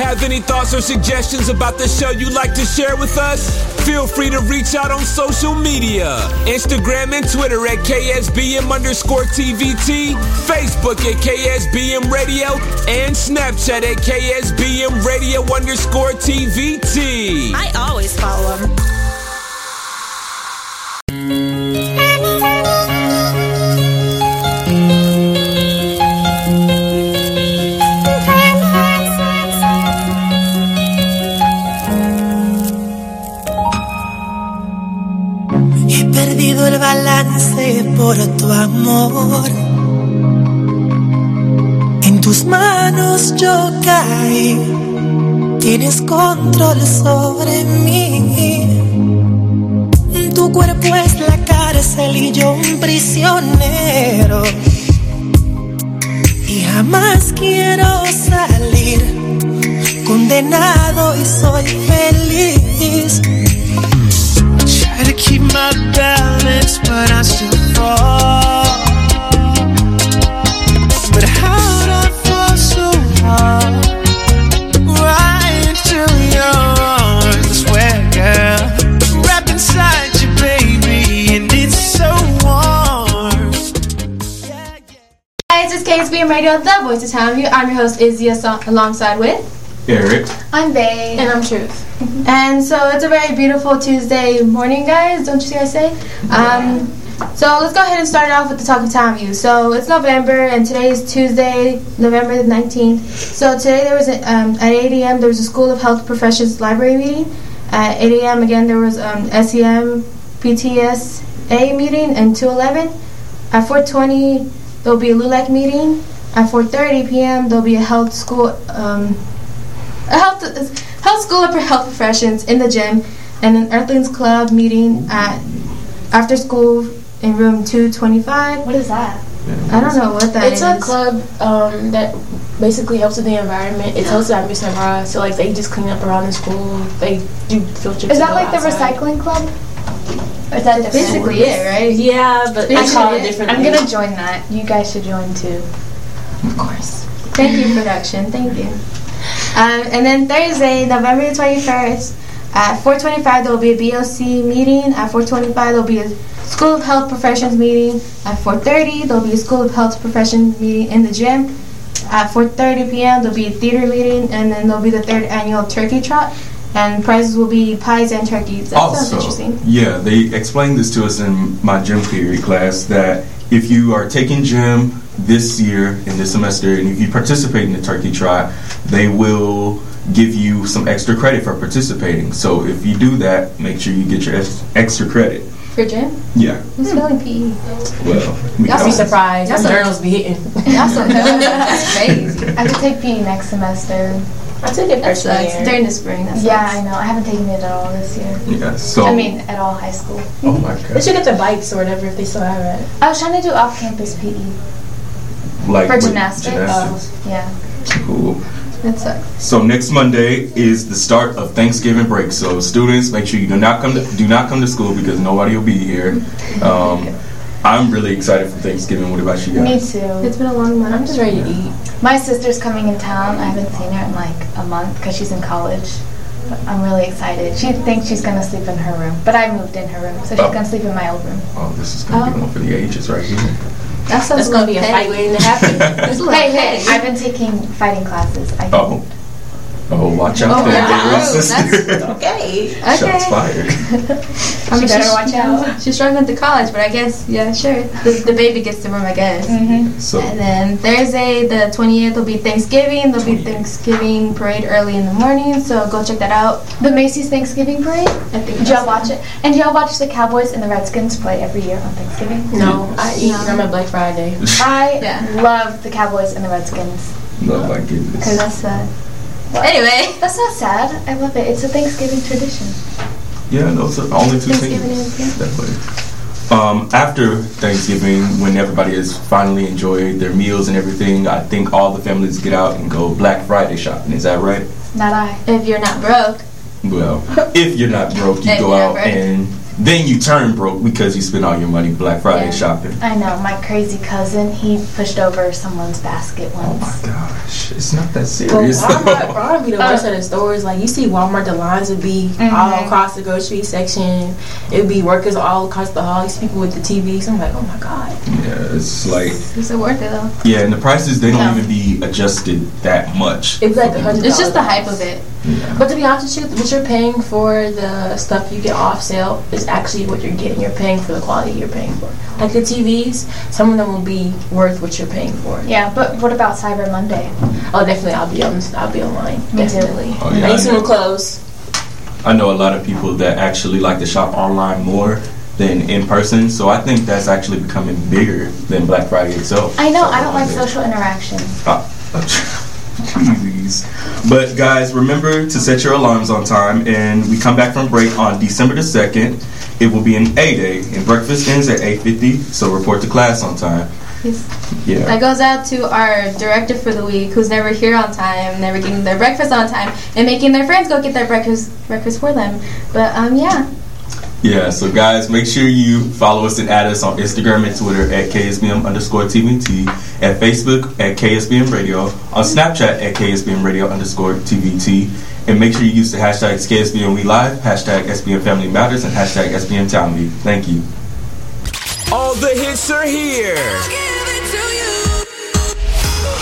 Have any thoughts or suggestions about the show you'd like to share with us? Feel free to reach out on social media Instagram and Twitter at KSBM underscore TVT, Facebook at KSBM Radio, and Snapchat at KSBM Radio underscore TVT. I always follow them. Por tu amor. En tus manos yo caí. Tienes control sobre mí. Tu cuerpo es la cárcel y yo un prisionero. Y jamás quiero salir. Condenado y soy feliz. Try to keep my balance, but I still fall. But how'd I fall so hard? Right into your arms, I swear, girl. Wrapped inside you, baby, and it's so warm. Hi, this is KSBM Radio, the voice of Town View. I'm your host, Izzy, alongside with. Eric. I'm Bae. And I'm Truth. and so it's a very beautiful Tuesday morning, guys. Don't you guys say? Um, so let's go ahead and start off with the Talk of Town View. So it's November, and today is Tuesday, November the 19th. So today there was a, um, at 8 a.m. there was a School of Health Professions library meeting. At 8 a.m. again there was um, SEM PTSA meeting and 211. At 4:20 there'll be a LULAC meeting. At 4:30 p.m. there'll be a health school, um, a health health school for health professions in the gym, and an Earthlings Club meeting at after school in room 225. What is that? I don't know what that it's is. a club um, that basically helps with the environment. It's hosted at Miss Nevada, so like they just clean up around the school. They do field trips. Is that go like the recycling club? Or is that different? basically it, right? Yeah, but they call it differently. I'm gonna join that. You guys should join too. of course. Thank you, production. Thank you. Um, and then Thursday, November 21st, at 425, there will be a BOC meeting. At 425, there will be a School of Health Professions meeting. At 430, there will be a School of Health Professions meeting in the gym. At 4.30 p.m., there will be a theater meeting, and then there will be the third annual turkey trot. And prizes will be pies and turkeys. That sounds Also, interesting. yeah, they explained this to us in my gym theory class that if you are taking gym this year in this semester and if you participate in the turkey trot, they will give you some extra credit for participating. So if you do that, make sure you get your ex- extra credit. For gym? Yeah. Who's spelling PE? Well, we Y'all be surprised. That's Them a- journals be hitting. That's, that's crazy. I have to take PE next semester. I took it That sucks. year. During the spring. That Yeah, sucks. I know. I haven't taken it at all this year. Yeah. So. I mean, at all high school. oh my god! They should get their bikes or whatever if they still have it. I was trying to do off-campus PE Like for with gymnastics. gymnastics. Oh, yeah. Cool. That sucks. So next Monday is the start of Thanksgiving break. So students, make sure you do not come to do not come to school because nobody will be here. Um, I'm really excited for Thanksgiving. What about you guys? Me guys? too. It's been a long month. I'm just ready to eat. My sister's coming in town. I haven't seen her in like a month because she's in college. But I'm really excited. She thinks she's gonna sleep in her room, but I moved in her room, so she's Oh. gonna sleep in my old room. Oh, this is gonna be Oh. one for the ages right here. That sounds That's gonna be a petty. fight waiting to happen. That's a little Hey, hey! I've been taking fighting classes. I Oh, oh, watch out Oh, there, wow. little sister. okay. Shots fired. I mean, She better she's- watch out. She's struggling to college, but I guess, yeah, sure. The, the baby gets the room, I guess. Mm-hmm. So And then Thursday, the 28th, will be Thanksgiving. There'll be Thanksgiving parade early in the morning, so go check that out. The Macy's Thanksgiving Parade. I think Did y'all watch it? And do y'all watch the Cowboys and the Redskins play every year on Thanksgiving? No, I eat. No. I'm at Black Friday. I Yeah. love the Cowboys and the Redskins. no, my Because that's sad. Anyway. That's not sad. I love it. It's a Thanksgiving tradition. Yeah, those are only two things is good. that play. Um, after Thanksgiving, when everybody has finally enjoyed their meals and everything, I think all the families get out and go Black Friday shopping. Is that right? Not I. If you're not broke, Well, if you're not broke, you If go out broke. and then you turn broke because you spent all your money Black Friday Yeah. shopping. I know. My crazy cousin, he pushed over someone's basket once. Oh my gosh, it's not that Well, serious. Walmart, Walmart be the worst at the stores. Like you see Walmart, the lines would be all Mhm. across the grocery section. It would be workers all across the hall. You see people with the TVs. I'm like, oh my god. Yeah, it's like Is it worth it though? yeah, and the prices they don't No. even be adjusted that much. It's like hundred. It's just the hype of it. Yeah. But to be honest with you, what you're paying for the stuff you get off sale is actually what you're getting. You're paying for the quality you're paying for. Like the TVs, some of them will be worth what you're paying for. Yeah, but what about Cyber Monday? Oh, definitely, I'll be on. I'll be online. Me too. definitely. Oh, yeah, I I used to know. close. I know a lot of people that actually like to shop online more than in person, so I think that's actually becoming bigger than Black Friday itself. I know. So, I don't like um, social interaction. Ah, Jeez. But guys, remember to set your alarms on time, and we come back from break on December the second. It will be an A day, and breakfast ends at eight fifty. So report to class on time. Yes. Yeah. That goes out to our director for the week, who's never here on time, never getting their breakfast on time, and making their friends go get their breakfast breakfast for them. But um, yeah, Yeah, so guys, make sure you follow us and add us on Instagram and Twitter at KSBM underscore TVT, at Facebook at KSBM Radio, on Snapchat at KSBM Radio underscore TVT, and make sure you use the hashtags KSBM We Live, hashtag SBM Family Matters, and hashtag SBM Town View. Thank you. All the hits are here.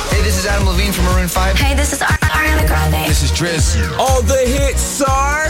Hey, this is Adam Levine from Maroon 5. Hey, this is Ar- Ariana Grande. This is Driz. All the hits are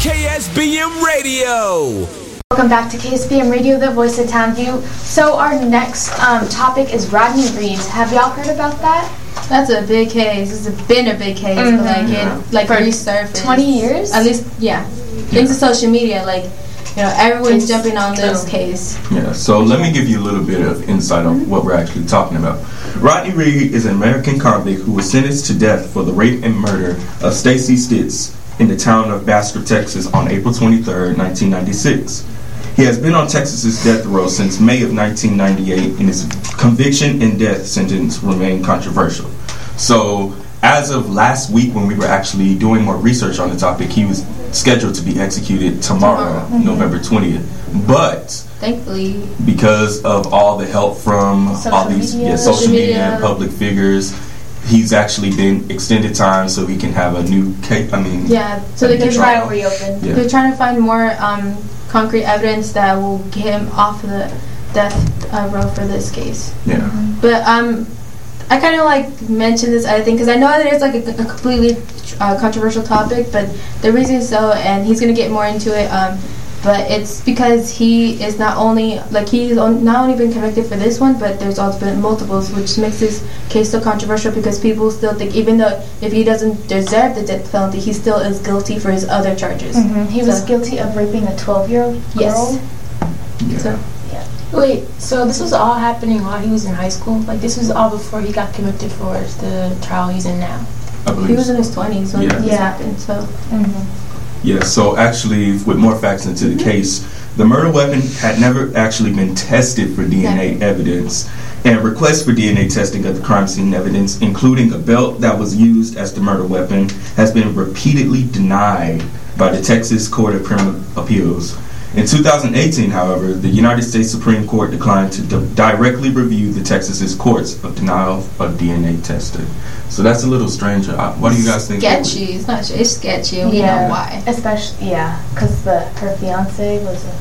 KSBM Radio. Welcome back to KSBM Radio, the voice of Townview. So our next um, topic is Rodney Reed. Have y'all heard about that? that's a big case. It's been a big case, but like it like For resurfaced. 20 years? At least, yeah. Thanks to social media, like you know, everyone's jumping on this true. case. Yeah, so let me give you a little bit of insight on what we're actually talking about. Rodney Reed is an American convict who was sentenced to death for the rape and murder of Stacy Stites in the town of Bastrop, Texas on April 23, 1996. He has been on Texas's death row since May of 1998, and his conviction and death sentence remain controversial. So, as of last week, when we were actually doing more research on the topic, he was scheduled to be executed tomorrow, Tomorrow. Mm-hmm. November 20th. But Thankfully, because of all the help from Social all these media. yeah, social, Social media. media. and public figures, he's actually been extended time so he can have a new case. I mean, yeah. So they can try. reopen. Yeah. They're trying to find more um, concrete evidence that will get him off of the death uh, row for this case. yeah, But um, I kind of like mentioned this other thing because I know that it's like a, a completely uh, controversial topic, but the reason so, and he's gonna get more into it. Um, but it's because he is not only like he's on, not only been convicted for this one, but there's also been multiples, which makes his case so controversial because people still think even though if he doesn't deserve the death penalty, he still is guilty for his other charges. Mhm. He was guilty of raping a 12 year old Yes. girl. yeah. So Wait, so this was all happening while he was in high school? Like this was all before he got convicted for the trial he's in now? I believe. he was in his twenties when Yeah. this Yeah. happened. So Yeah, so actually, with more facts into the case, the murder weapon had never actually been tested for DNA evidence, and requests for DNA testing of the crime scene evidence, including a belt that was used as the murder weapon, has been repeatedly denied by the Texas Court of Criminal Appeals. In 2018, however, the United States Supreme Court declined to di- directly review the Texas's courts of denial of DNA testing. So that's a little stranger. Uh, What do you guys think? sketchy. It's not. It's sketchy. and We Yeah. know why. Especially, yeah, because the her fiance was a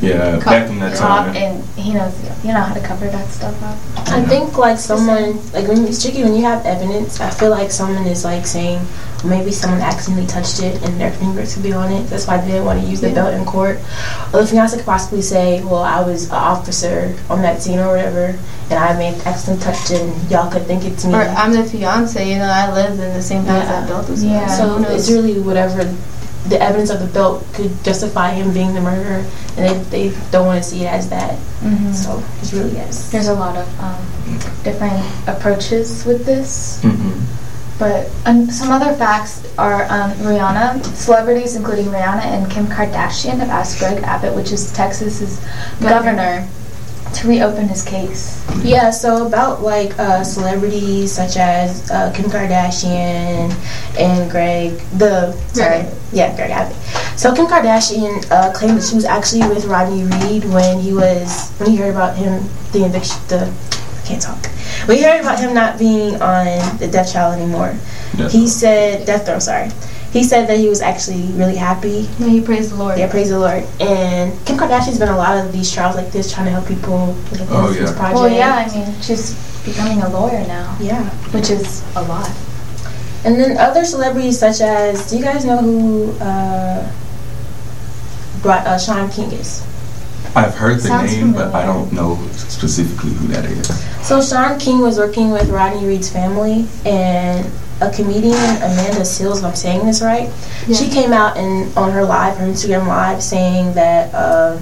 Yeah, back in that cop, time. and he knows you know how to cover that stuff up. I think like someone like when it's tricky when you have evidence. I feel like someone is like saying maybe someone accidentally touched it and their fingers could be on it. That's why they didn't want to use the Yeah. belt in court. Or the fiance could possibly say, "Well, I was an officer on that scene or whatever, and I may have accidentally touched it, and y'all could think it's me." Or I'm the fiance. You know, I lived in the same house Yeah. that built was. Yeah. So So who knows? it's really whatever the evidence of the belt could justify him being the murderer, and they, they don't want to see it as that. Mm-hmm. So it's really yes. There's a lot of um, different approaches with this. Mhm. But um, some other facts are um, Rihanna, celebrities including Rihanna and Kim Kardashian have asked Greg Abbott, which is Texas's governor, to reopen his case. Yeah, so about like uh, celebrities such as uh, Kim Kardashian and Greg, the sorry, Greg. yeah, Greg Abbott. So Kim Kardashian uh, claimed that she was actually with Rodney Reed when he was when he heard about him the eviction the I can't talk. We heard about him not being on the death trial anymore. Death he said death row. Sorry. He said that he was actually really happy. Yeah, he praised the Lord. Yeah, praise the Lord. And Kim Kardashian's been a lot of these trials like this, trying to help people with the Oh, Innocence yeah. Project. Well, yeah, I mean, she's becoming a lawyer now, Yeah. which is a lot. And then other celebrities such as, do you guys know who uh, brought uh, Shaun King is? I've heard the Sounds name, but. I don't know specifically who that is. So Shaun King was working with Rodney Reed's family, and a comedian, Amanda Seales, if I'm saying this right, she came out and on her live, her Instagram live, saying that uh,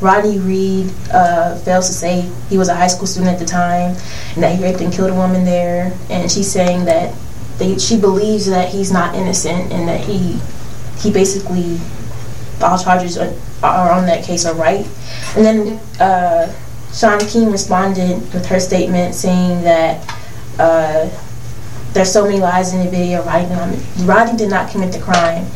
Rodney Reed uh, fails to say he was a high school student at the time, and that he raped and killed a woman there, and she's saying that they, she believes that he's not innocent and that he he basically all charges are, are on that case are right. And then uh, Shaun King responded with her statement saying that uh, there's so many lies in the video. Rodney did, not, Rodney did not commit the crime,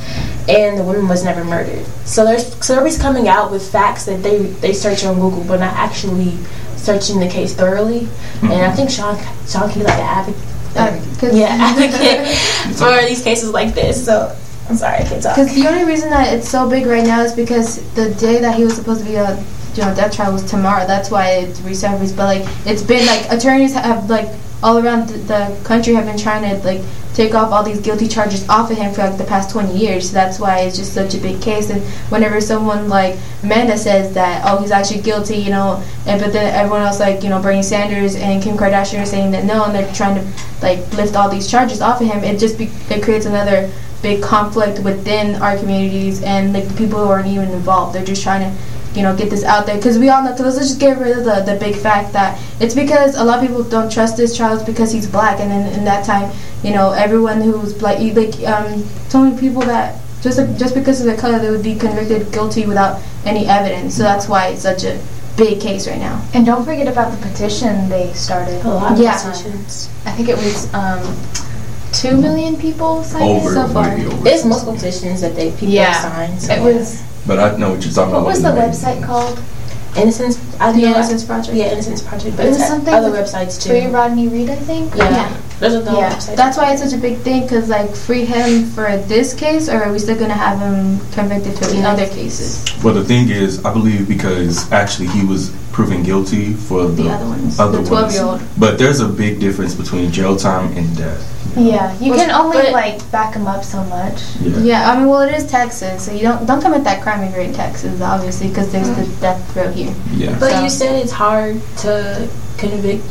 and the woman was never murdered. So there's celebrities coming out with facts that they they search on Google, but not actually searching the case thoroughly. And I think Sean Shaun King is like an advocate. Advocate. yeah, advocate for these cases like this. So I'm sorry, I can't talk. Because the only reason that it's so big right now is because the day that he was supposed to be a you know death trial was tomorrow. That's why it's resurfaced. But like it's been like attorneys have like all around the, the country have been trying to like take off all these guilty charges off of him for like the past 20 years. So that's why it's just such a big case. And whenever someone like Amanda says that oh he's actually guilty, you know, and but then everyone else like you know Bernie Sanders and Kim Kardashian are saying that no, and they're trying to like lift all these charges off of him. It just be, it creates another big conflict within our communities and like the people who aren't even involved. They're just trying to, you know, get this out there because we all know. Because let's just get rid of the, the big fact that it's because a lot of people don't trust this child because he's black, and then in that time, you know, everyone who's black, you- like um, so many people that just just because of their color, they would be convicted guilty without any evidence. So that's why it's such a big case right now. And don't forget about the petition they started. a lot of Yeah. petitions. I think it was um, two million people signed Over, it so far. maybe over. There's multiple petitions that they people Yeah. signed. So It was But I know what you're talking what about. What was the name. website called? Innocence. I The know Innocence Project. Yeah, Innocence Project. But it's something other websites too. Free Rodney Reed, I think. yeah. Yeah. Those are the Yeah. websites. That's why it's such a big thing because like free him for this case, or are we still gonna have him convicted for the other cases? Well, the thing is, I believe because actually he was proven guilty for the, The other ones, other the 12-year-old. But there's a big difference between jail time and death. Yeah, you Which- can only like back him up so much. Yeah. Yeah, I mean, well, it is Texas, so you don't don't commit that crime if you're in Texas, obviously, because there's the mm. death row here. Yeah. But So- you said it's hard to convict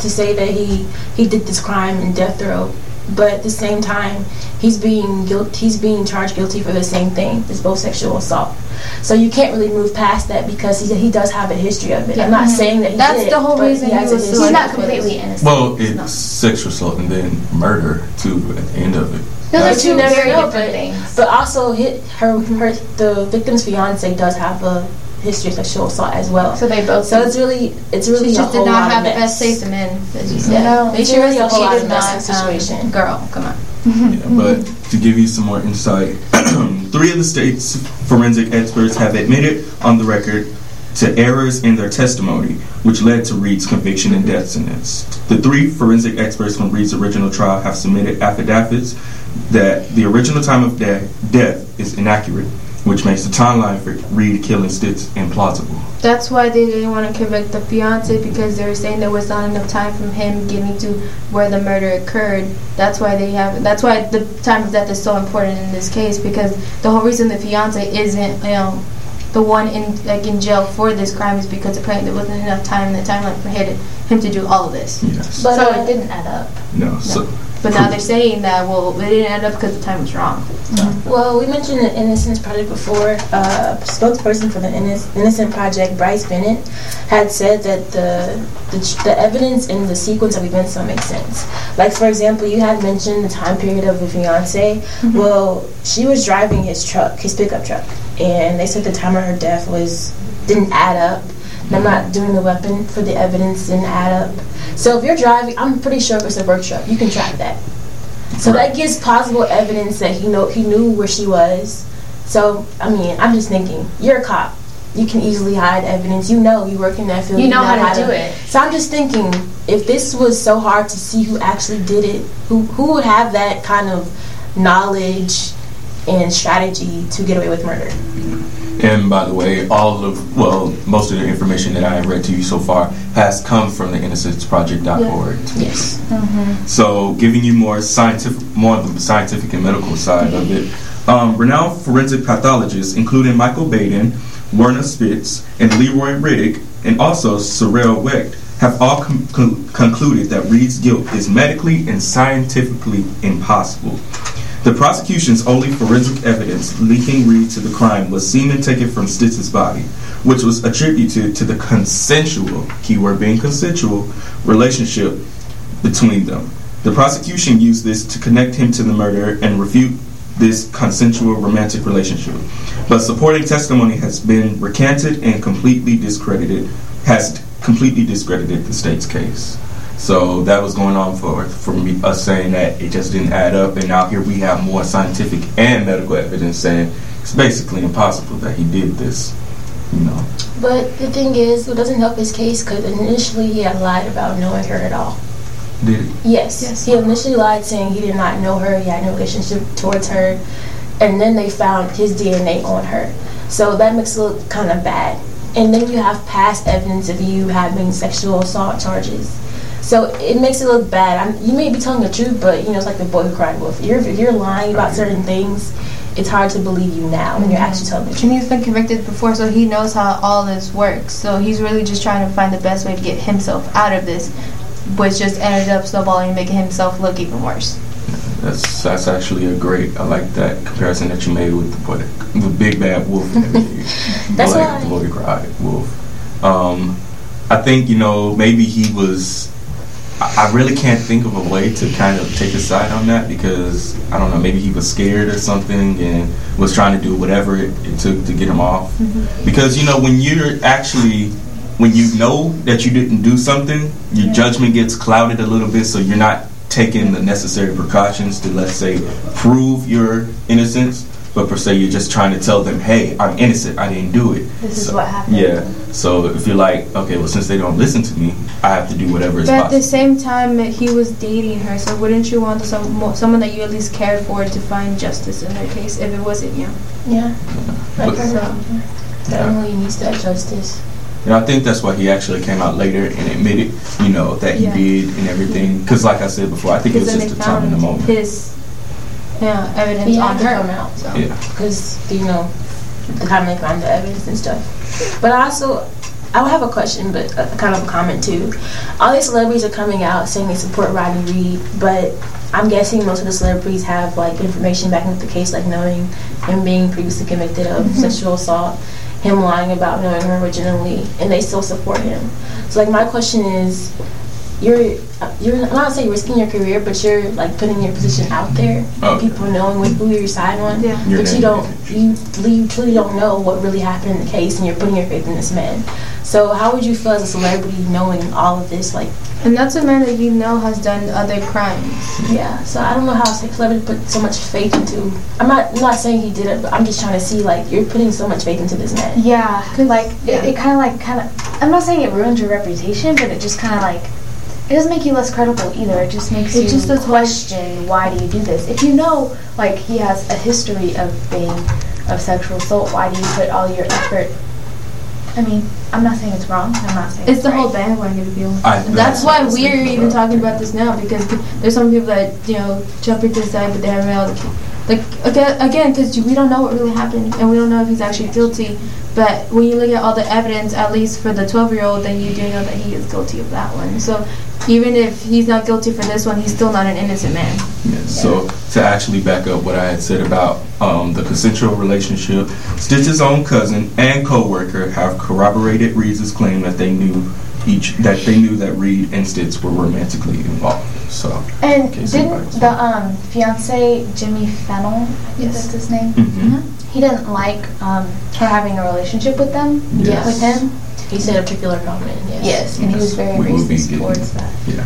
to say that he he did this crime in death row, but at the same time he's being guilt he's being charged guilty for the same thing. It's both sexual assault. So you can't really move past that because he he does have a history of it. I'm not saying that he That's did, the whole reason he has a was history He's not completely innocent. Well, it's sexual assault and then murder too at the end of it. Those are two very know, different but- things. But also, hit her, her the victim's fiance does have a history of sexual assault as well. so they both. So it's really, it's really She a just whole did not lot have of the mess. best taste in men, as you Yeah. said. No, They it's sure really is a whole she lot of not, mess um, situation. girl, come on. Yeah, but to give you some more insight, three of the state's forensic experts have admitted on the record to errors in their testimony, which led to Reed's conviction and death sentence. The three forensic experts from Reed's original trial have submitted affidavits that the original time of de- death is inaccurate, which makes the timeline for Reed killing Stites implausible. That's why they didn't want to convict the fiance because they were saying there was not enough time from him getting to where the murder occurred. That's why they have. That's why the time of death is so important in this case because the whole reason the fiance isn't, you know, the one in like in jail for this crime is because apparently there wasn't enough time in the timeline for him to, him to do all of this. Yes. But so uh, it didn't add up. no. So But now they're saying that well, it didn't end up because the time was wrong. Well, we mentioned the Innocence Project before. Uh, spokesperson for the Innocent Project, Bryce Benjet, had said that the, the the evidence and the sequence of events don't make sense. Like, for example, you had mentioned the time period of the fiance. Well, she was driving his truck, his pickup truck, and they said the time of her death was didn't add up. And I'm not doing the weapon for the evidence didn't add up. So if you're driving, I'm pretty sure if it's a work truck, you can track that. So that gives possible evidence that he know he knew where she was, So, I mean, I'm just thinking, you're a cop. You can easily hide evidence. You know, you work in that field. You know how to do it. So I'm just thinking, if this was so hard to see who actually did it, who who would have that kind of knowledge and strategy to get away with murder? And by the way, all of well, most of the information that I have read to you so far has come from the InnocenceProject.org. Yes. So, giving you more scientific, more of the scientific and medical side of it. Um, renowned forensic pathologists, including Michael Baden, Werner Spitz, and Leroy Riddick, and also Cyril Wecht, have all con- con- concluded that Reed's guilt is medically and scientifically impossible. The prosecution's only forensic evidence linking Reed to the crime was semen taken from Stites's body, which was attributed to the consensual, keyword being consensual, relationship between them. The prosecution used this to connect him to the murder and refute this consensual romantic relationship. But supporting testimony has been recanted and completely discredited, has completely discredited the state's case. So that was going on for for me, us saying that it just didn't add up, and now here we have more scientific and medical evidence saying it's basically impossible that he did this. You know, But the thing is, it doesn't help his case because initially he had lied about knowing her at all. did it? Yes. Yes. He initially lied saying he did not know her, he had no relationship towards her, and then they found his DNA on her. So that makes it look kind of bad. And then you have past evidence of you having sexual assault charges. So it makes it look bad. I'm, you may be telling the truth, but you know it's like the boy who cried wolf. You're, if you're lying about certain things, it's hard to believe you now when you're actually telling the truth. And he's been convicted before, so he knows how all this works. So he's really just trying to find the best way to get himself out of this, which just ended up snowballing and making himself look even worse. That's that's actually a great. I like that comparison that you made with the boy, the big bad wolf. That's like why- the boy cried wolf. Um, I think you know maybe he was. I really can't think of a way to kind of take a side on that because I don't know. Maybe he was scared or something and was trying to do whatever it, it took to get him off. Mm-hmm. Because you know when you're actually when you know that you didn't do something, your judgment gets clouded a little bit, so you're not taking the necessary precautions to let's say prove your innocence. But per se, you're just trying to tell them, "Hey, I'm innocent. I didn't do it." This is what happened. Yeah. So if you're like, okay, well, since they don't listen to me, I have to do whatever is But at possible. the same time, he was dating her, so wouldn't you want some someone that you at least cared for to find justice in their case if it wasn't you? Yeah. Like But- her Definitely needs that justice. And I think that's why he actually came out later and admitted, you know, that he Yeah. did and everything. Because, like I said before, I think it was just they the time in the moment. his yeah evidence He on her. come out. So. Yeah. because you know the time they find the evidence and stuff. But I also, I would have a question, but a, kind of a comment too. All these celebrities are coming out saying they support Rodney Reed, but I'm guessing most of the celebrities have like information backing up the case, like knowing him being previously convicted of mm-hmm. sexual assault, him lying about knowing her originally, and they still support him. So like my question is. You're, you're I'm not saying risking your career, but you're like putting your position out there, Oh. people knowing what, who you're side on. Yeah. Your But you don't, you, you truly don't know what really happened in the case, and you're putting your faith in this man. So how would you feel as a celebrity knowing all of this? Like, And that's a man that you know has done other crimes. yeah. So I don't know how a celebrity put so much faith into. I'm not I'm not saying he did it, but I'm just trying to see like you're putting so much faith into this man. Yeah, like yeah. it, it kind of like kind of. I'm not saying it ruins your reputation, but it just kind of like it doesn't make you less credible either. It just makes It you just does question why do you do this? If you know like he has a history of being of sexual assault, why do you put all your effort? I mean, I'm not saying it's wrong. I'm not saying It's the right. whole bandwagon deal. I- That's that's why what I was we're even about. talking about this now because there's some people that you know jump into the side, but they haven't read all the like again again because we don't know what really happened and we don't know if he's actually guilty. But when you look at all the evidence, at least for the 12 year old, then you do know that he is guilty of that one. So even if he's not guilty for this one, he's still not an innocent man. Yeah, so to actually back up what I had said about um, the consensual relationship, Stitch's own cousin and co-worker have corroborated Reed's claim that they knew each that they knew that Reed and Stites were romantically involved. So And didn't the um, fiance Jimmy Fennell, I Yes. that's his name. Mhm. He didn't like um, her having a relationship with them, Yes. with him. He said a particular comment. Yes. Yes, and he was very We racist towards that. yeah.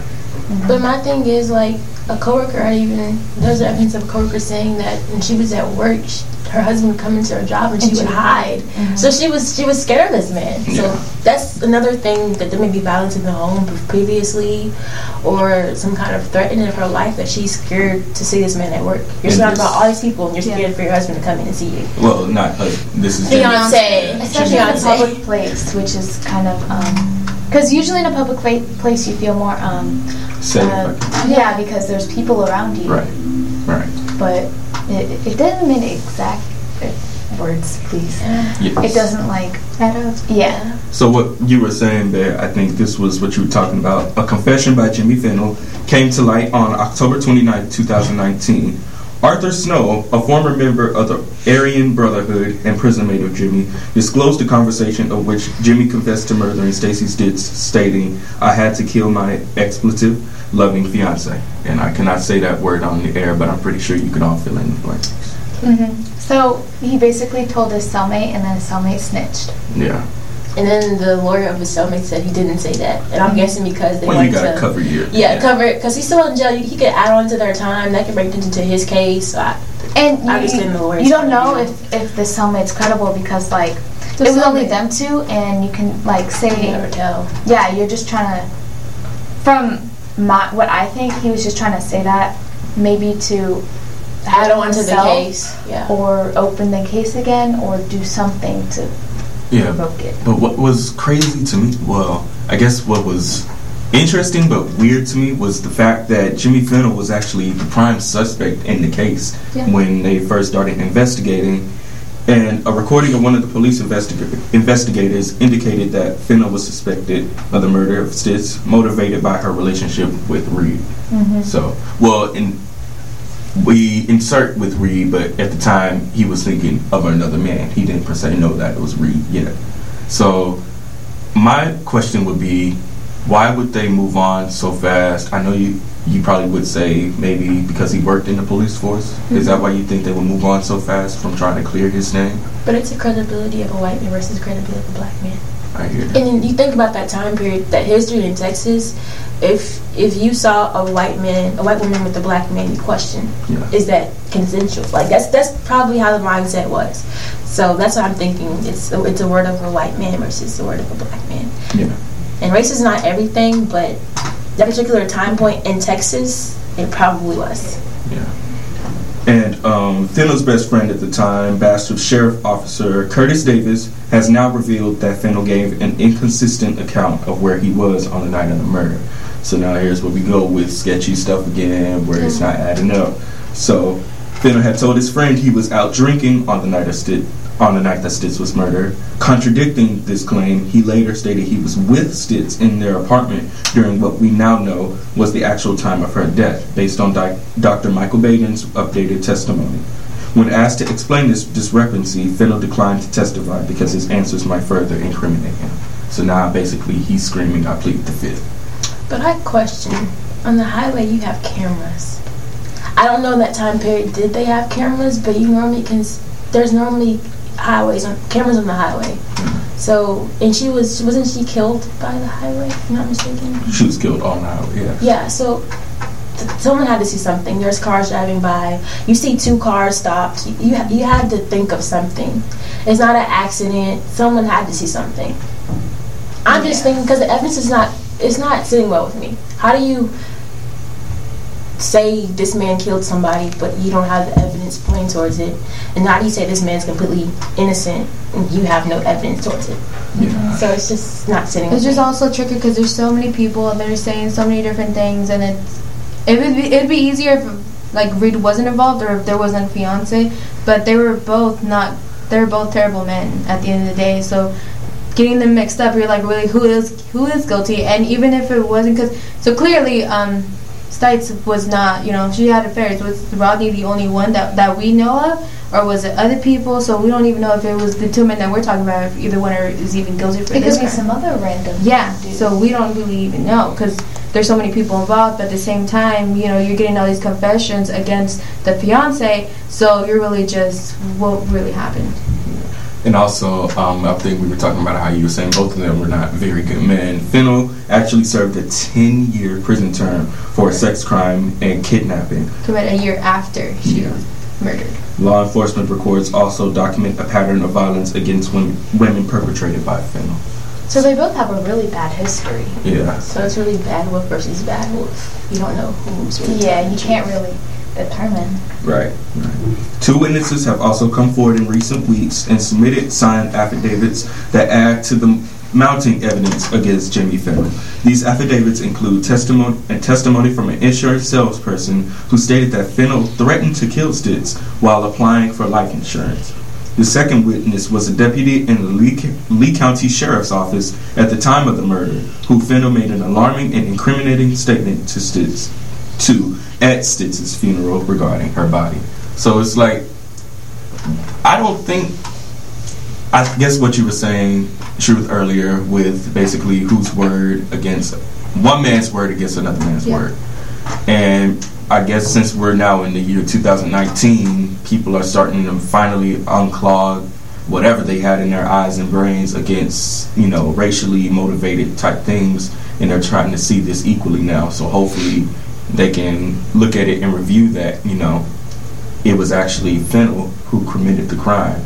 But my thing is like a coworker. I even there's evidence of a coworker saying that when she was at work, sh her husband would come into her job and she would hide. So she was she was scared of this man. So that's another thing that there may be violence in the home previously, or some kind of threatening of her life that she's scared to see this man at work. You're And surrounded by all these people and you're scared for your husband to come in and see you. Well, not hus- this is Jimmy. Beyonce. Especially in a public place, which is kind of, because usually in a public pla- place you feel more, um, Safe. uh, yeah, because there's people around you. Right. Right. But it, it doesn't mean exact words, please. Yes. It doesn't like, that. yeah. So what you were saying there, I think this was what you were talking about. A confession by Jimmy Fennell came to light on October 29, 2019. Arthur Snow, a former member of the Aryan Brotherhood and prison mate of Jimmy, disclosed a conversation of which Jimmy confessed to murdering Stacy Stites, stating, "I had to kill my expletive loving fiance." And I cannot say that word on the air, but I'm pretty sure you can all fill in the blanks. Mm-hmm. So he basically told his cellmate, and then his cellmate snitched. Yeah. And then the lawyer of his cellmate said he didn't say that, and I'm guessing because they Well, you gotta cover your yeah, cover it because he's still in jail. He could add on to their time. That could bring attention to his case. So I, And I you, understand the lawyer's you don't know if, if the cellmate's credible because, like, The it was only them two, and you can, like, you say, never tell. yeah, you're just trying to, from my, what I think, he was just trying to say that maybe to Add on to the case. Yeah. or open the case again or do something to Yeah. But what was crazy to me, well, I guess what was interesting but weird to me was the fact that Jimmy Fennell was actually the prime suspect in the case Yeah. when they first started investigating. And a recording of one of the police investiga- investigators indicated that Fennell was suspected of the murder of Stites, motivated by her relationship with Reed. Mm-hmm. So, well, in we insert with Reed, but at the time he was thinking of another man. He didn't per se know that it was Reed yet. So my question would be, why would they move on so fast? I know you you probably would say maybe because he worked in the police force. Is that why you think they would move on so fast from trying to clear his name? But it's the credibility of a white man versus credibility of a black man. I hear. And you think about that time period, that history in Texas. If if you saw a white man, a white woman with a black man, you question, Yeah. is that consensual? Like that's that's probably how the mindset was. So that's what I'm thinking. It's it's a word of a white man versus the word of a black man. Yeah. And race is not everything, but that particular time point in Texas, it probably was. Yeah. And um, Fennell's best friend at the time, Bastrop Sheriff Officer Curtis Davis, has now revealed that Fennell gave an inconsistent account of where he was on the night of the murder. So now here's where we go with sketchy stuff again, where it's not adding up. So Fennell had told his friend he was out drinking on the night of on the night that Stites was murdered. Contradicting this claim, he later stated he was with Stites in their apartment during what we now know was the actual time of her death, based on Dr. Michael Baden's updated testimony. When asked to explain this discrepancy, Fennell declined to testify because his answers might further incriminate him. So now basically he's screaming, I plead the fifth. But I question, on the highway you have cameras. I don't know that time period did they have cameras, but you normally can. There's normally highways on cameras on the highway. So and she was wasn't she killed by the highway? If I'm not mistaken. She was killed on the highway, yeah. Yeah. So th- someone had to see something. There's cars driving by. You see two cars stopped. You you, ha- you had to think of something. It's not an accident. Someone had to see something. I'm just thinking because the evidence is not it's not sitting well with me. How do you say this man killed somebody, but you don't have the evidence pointing towards it? And now you say this man's completely innocent and you have no evidence towards it? Yeah. So it's just not sitting. It's with just me. also tricky because there's so many people and they're saying so many different things, and it's it would be it'd be easier if like Reed wasn't involved or if there wasn't a fiance, but they were both not. They're both terrible men at the end of the day. So getting them mixed up, you're like, really, who is who is guilty? And even if it wasn't, because so clearly, um, Stites was not. You know, she had affairs. Was Rodney the only one that that we know of? Or was it other people? So we don't even know if it was the two men that we're talking about. If either one are, is even guilty for It this could be some other random. Yeah, dude. so we don't really even know because there's so many people involved. But at the same time, you know, you're getting all these confessions against the fiance, so you're really just what really happened. And also, um, I think we were talking about how you were saying both of them were not very good men. Fennell actually served a 10 year prison term for a sex crime and kidnapping. About a year after she Yeah. was murdered. Law enforcement records also document a pattern of violence against women, women perpetrated by Fennell. So they both have a really bad history. Yeah. So it's really bad wolf versus bad wolf. You don't know who's really Yeah, you can't really determine. Right. Two witnesses have also come forward in recent weeks and submitted signed affidavits that add to the mounting evidence against Jimmy Fennell. These affidavits include testimony and testimony from an insurance salesperson who stated that Fennell threatened to kill Stites while applying for life insurance. The second witness was a deputy in the Lee, Lee County Sheriff's Office at the time of the murder, who Fennell made an alarming and incriminating statement to Stites, to at Stites's funeral regarding her body. So it's like, I don't think. I guess what you were saying, Truth, earlier, with basically whose word against one man's word against another man's Yeah. word. And I guess since we're now in the year 2019, people are starting to finally unclog whatever they had in their eyes and brains against, you know, racially motivated type things. And they're trying to see this equally now. So hopefully they can look at it and review that, you know, it was actually Fennell who committed the crime.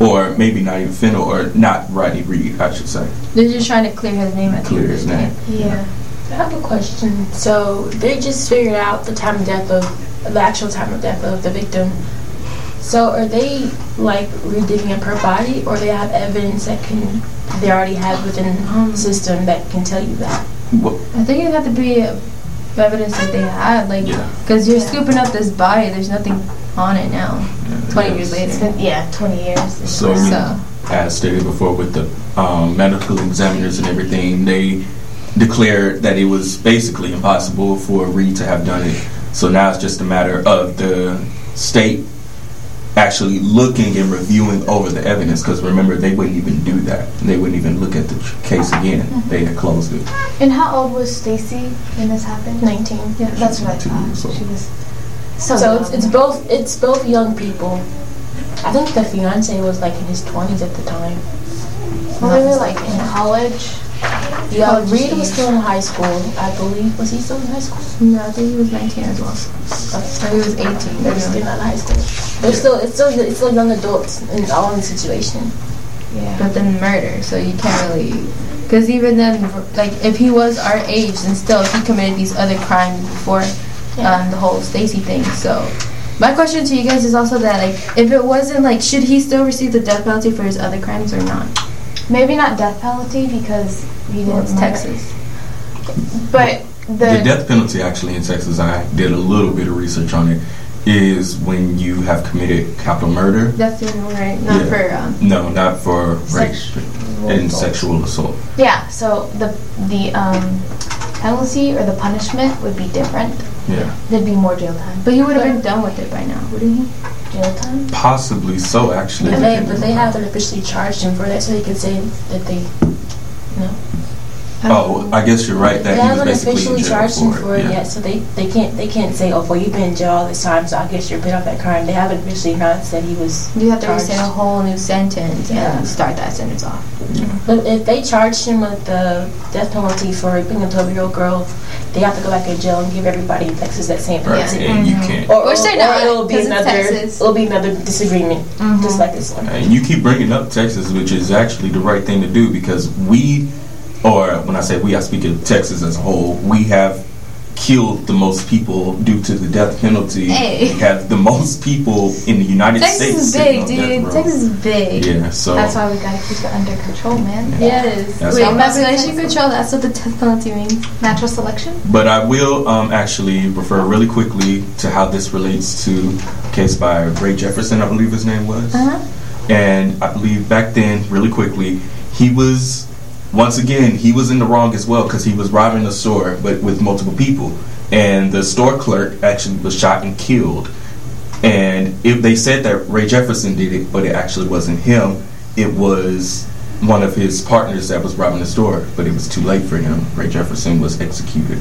Or maybe not even Fennell, or not Rodney Reed, I should say. They're just trying to clear his name at Clear end his name. Yeah. I have a question. So they just figured out the time of death of the actual time of death of the victim. So are they like redigging up her body, or they have evidence that can they already have within the home system that can tell you that? Well, I think it had to be uh, evidence that they had, like, Yeah. because you're scooping up this body. There's nothing on it now. Twenty years It's later. been, yeah, 20 years. So, I mean, So- as stated before, with the um, medical examiners and everything, they declared that it was basically impossible for Reed to have done it. So now it's just a matter of the state actually looking and reviewing over the evidence. Because remember, they wouldn't even do that. They wouldn't even look at the case again. Mm-hmm. They had closed it. And how old was Stacy when this happened? Nineteen. Yeah, that's what I thought. She was so, So it's, it's both it's both young people. I think the fiance was like in his twenties at the time. Well, they were like in college. Yeah, Reed was still in high school, I believe. Was he still in high school? No, I think he was 19 as well. Or he was 18. They were you still know. not in high school. They're still it's still it's still young adults in all in the situation. Yeah. But then murder, so you can't really. Because even then, like, if he was our age, then still, he committed these other crimes before um, the whole Stacy thing. So, my question to you guys is also that, like, if it wasn't, like, should he still receive the death penalty for his other crimes or not? Maybe not death penalty because he didn't Well, it's murder. Texas. But the, The death penalty, actually, in Texas, I did a little bit of research on it, is when you have committed capital murder. That's the one, right? Not Yeah. for, um, No, not for rape and assault. sexual assault. yeah, so the the um, penalty or the punishment would be different. Yeah. There'd be more jail time. but he would have been done with it by now, wouldn't he? Jail time? Possibly so, actually. But they but they haven't officially charged him for that, so they could say that they no. Oh, I guess you're right. They That he haven't basically officially jail charged him for for it yeah. yet, so they, they can't they can't say, oh, well, you've been in jail all this time, so I guess you're paid off that crime. They haven't officially not said he was. You have to charged. restate a whole new sentence Yeah. and start that sentence off. But if they charged him with the death penalty for raping a 12 year old girl, they have to go back in jail and give everybody in Texas that same Right, penalty. and you can't. Or, Which or, they're or not, it'll be 'cause it's another Texas. it'll be another disagreement, just mm-hmm. like this one. And you keep bringing up Texas, which is actually the right thing to do because we, or when I say we, I speak of Texas as a whole, we have killed the most people due to the death penalty. Hey. We have the most people in the United Texas States. is big, dude. Texas is big. Yeah, so That's why we gotta keep it under control, man. Yes. That's Wait, all. population control, that's what the death penalty means. Natural selection? But I will um, actually refer really quickly to how this relates to a case by Ray Jefferson, I believe his name was. Uh-huh. And I believe back then, really quickly, he was, once again, he was in the wrong as well because he was robbing a store, but with multiple people. And the store clerk actually was shot and killed. And if they said that Ray Jefferson did it, but it actually wasn't him, it was one of his partners that was robbing the store. But it was too late for him. Ray Jefferson was executed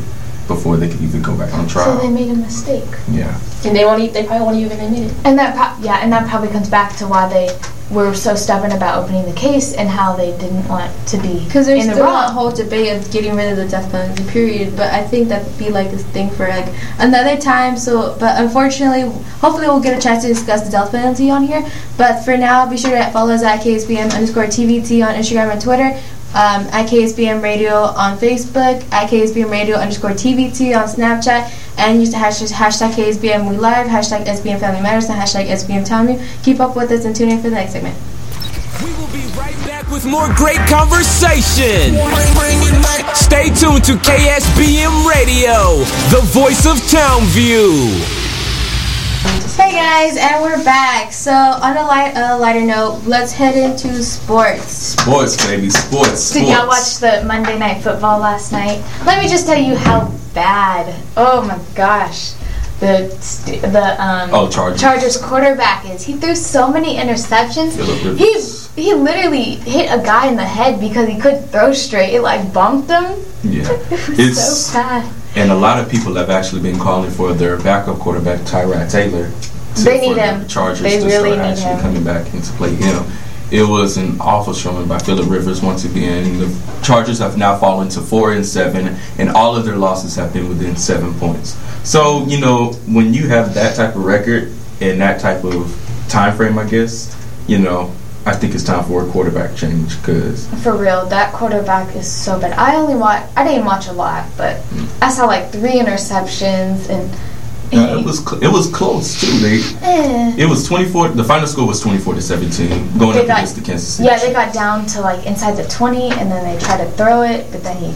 before they could even go back on trial. So they made a mistake. yeah. And they won't. They probably won't even admit it. And that, pro- yeah, and that probably comes back to why they were so stubborn about opening the case and how they didn't want to be Because there's in the still wrong. that whole debate of getting rid of the death penalty, period. But I think that'd be like a thing for like another time. So, but unfortunately, hopefully we'll get a chance to discuss the death penalty on here. But for now, be sure to follow us at KSBM underscore TVT on Instagram and Twitter. Um, at KSBM Radio on Facebook, at KSBM Radio underscore TVT on Snapchat, and use the hashtag, hashtag KSBM We Live, hashtag SBM Family Matters, and hashtag SBM Town View. Keep up with us and tune in for the next segment. We will be right back with more great conversation. Stay tuned to KSBM Radio, the voice of Townview. Hey guys, and we're back. So on a light, uh, lighter note, let's head into sports. Sports, baby, sports. Did y'all watch sports. the Monday Night Football last night? Let me just tell you how bad. Oh my gosh. The st- the um Oh, Chargers. Chargers quarterback is. He threw so many interceptions. Phillip He he literally hit a guy in the head because he couldn't throw straight. It like bumped him. Yeah, It was it's so bad. And a lot of people have actually been calling for their backup quarterback Tyrod Taylor. to- They need the him. Chargers They to really start need actually him. coming back and to play him. It was an awful showing by Phillip Rivers once again. The Chargers have now fallen to four and seven, and all of their losses have been within seven points. So you know when you have that type of record and that type of time frame, I guess you know I think it's time for a quarterback change because For real, that quarterback is so bad. I only watch. I didn't watch a lot, but I saw like three interceptions and. uh, it was cl- it was close too. They Eh. It was 24. The final score was 24 to 17, going They up got- against the Kansas City. Yeah, they got down to like inside the 20, and then they tried to throw it, but then he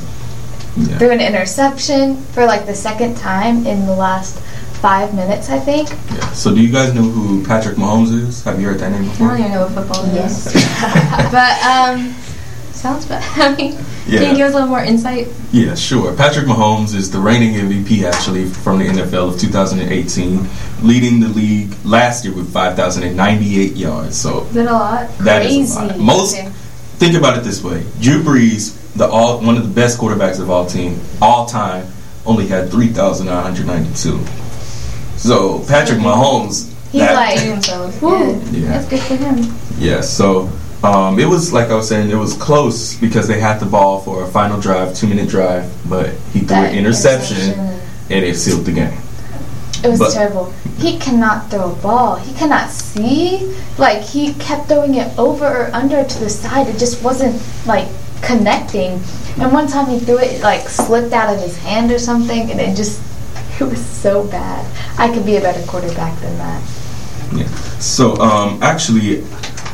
Yeah. threw an interception for like the second time in the last five minutes, I think. Yeah. So, do you guys know who Patrick Mahomes is? Have you heard that name before? I don't even know what football Yes. is. but um, sounds bad. I mean, Yeah. can you give us a little more insight? Yeah, sure. Patrick Mahomes is the reigning MVP actually from the NFL of 2018, leading the league last year with 5,098 yards. So Is it a lot? that is a lot. Crazy. Most Okay. think about it this way: Drew Brees, the all one of the best quarterbacks of all team, all time, only had 3,992. So Patrick Mahomes, He's that- like, so. Woo. Yeah. That's good for him. Yeah, so um, it was like I was saying, it was close because they had the ball for a final drive, two minute drive, but he threw that an interception, and it sealed the game. It was But- terrible. He cannot throw a ball. He cannot see. Like he kept throwing it over or under to the side. It just wasn't like connecting. And one time he threw it, it like slipped out of his hand or something, and it just it was so bad. I could be a better quarterback than that. Yeah. So um, actually,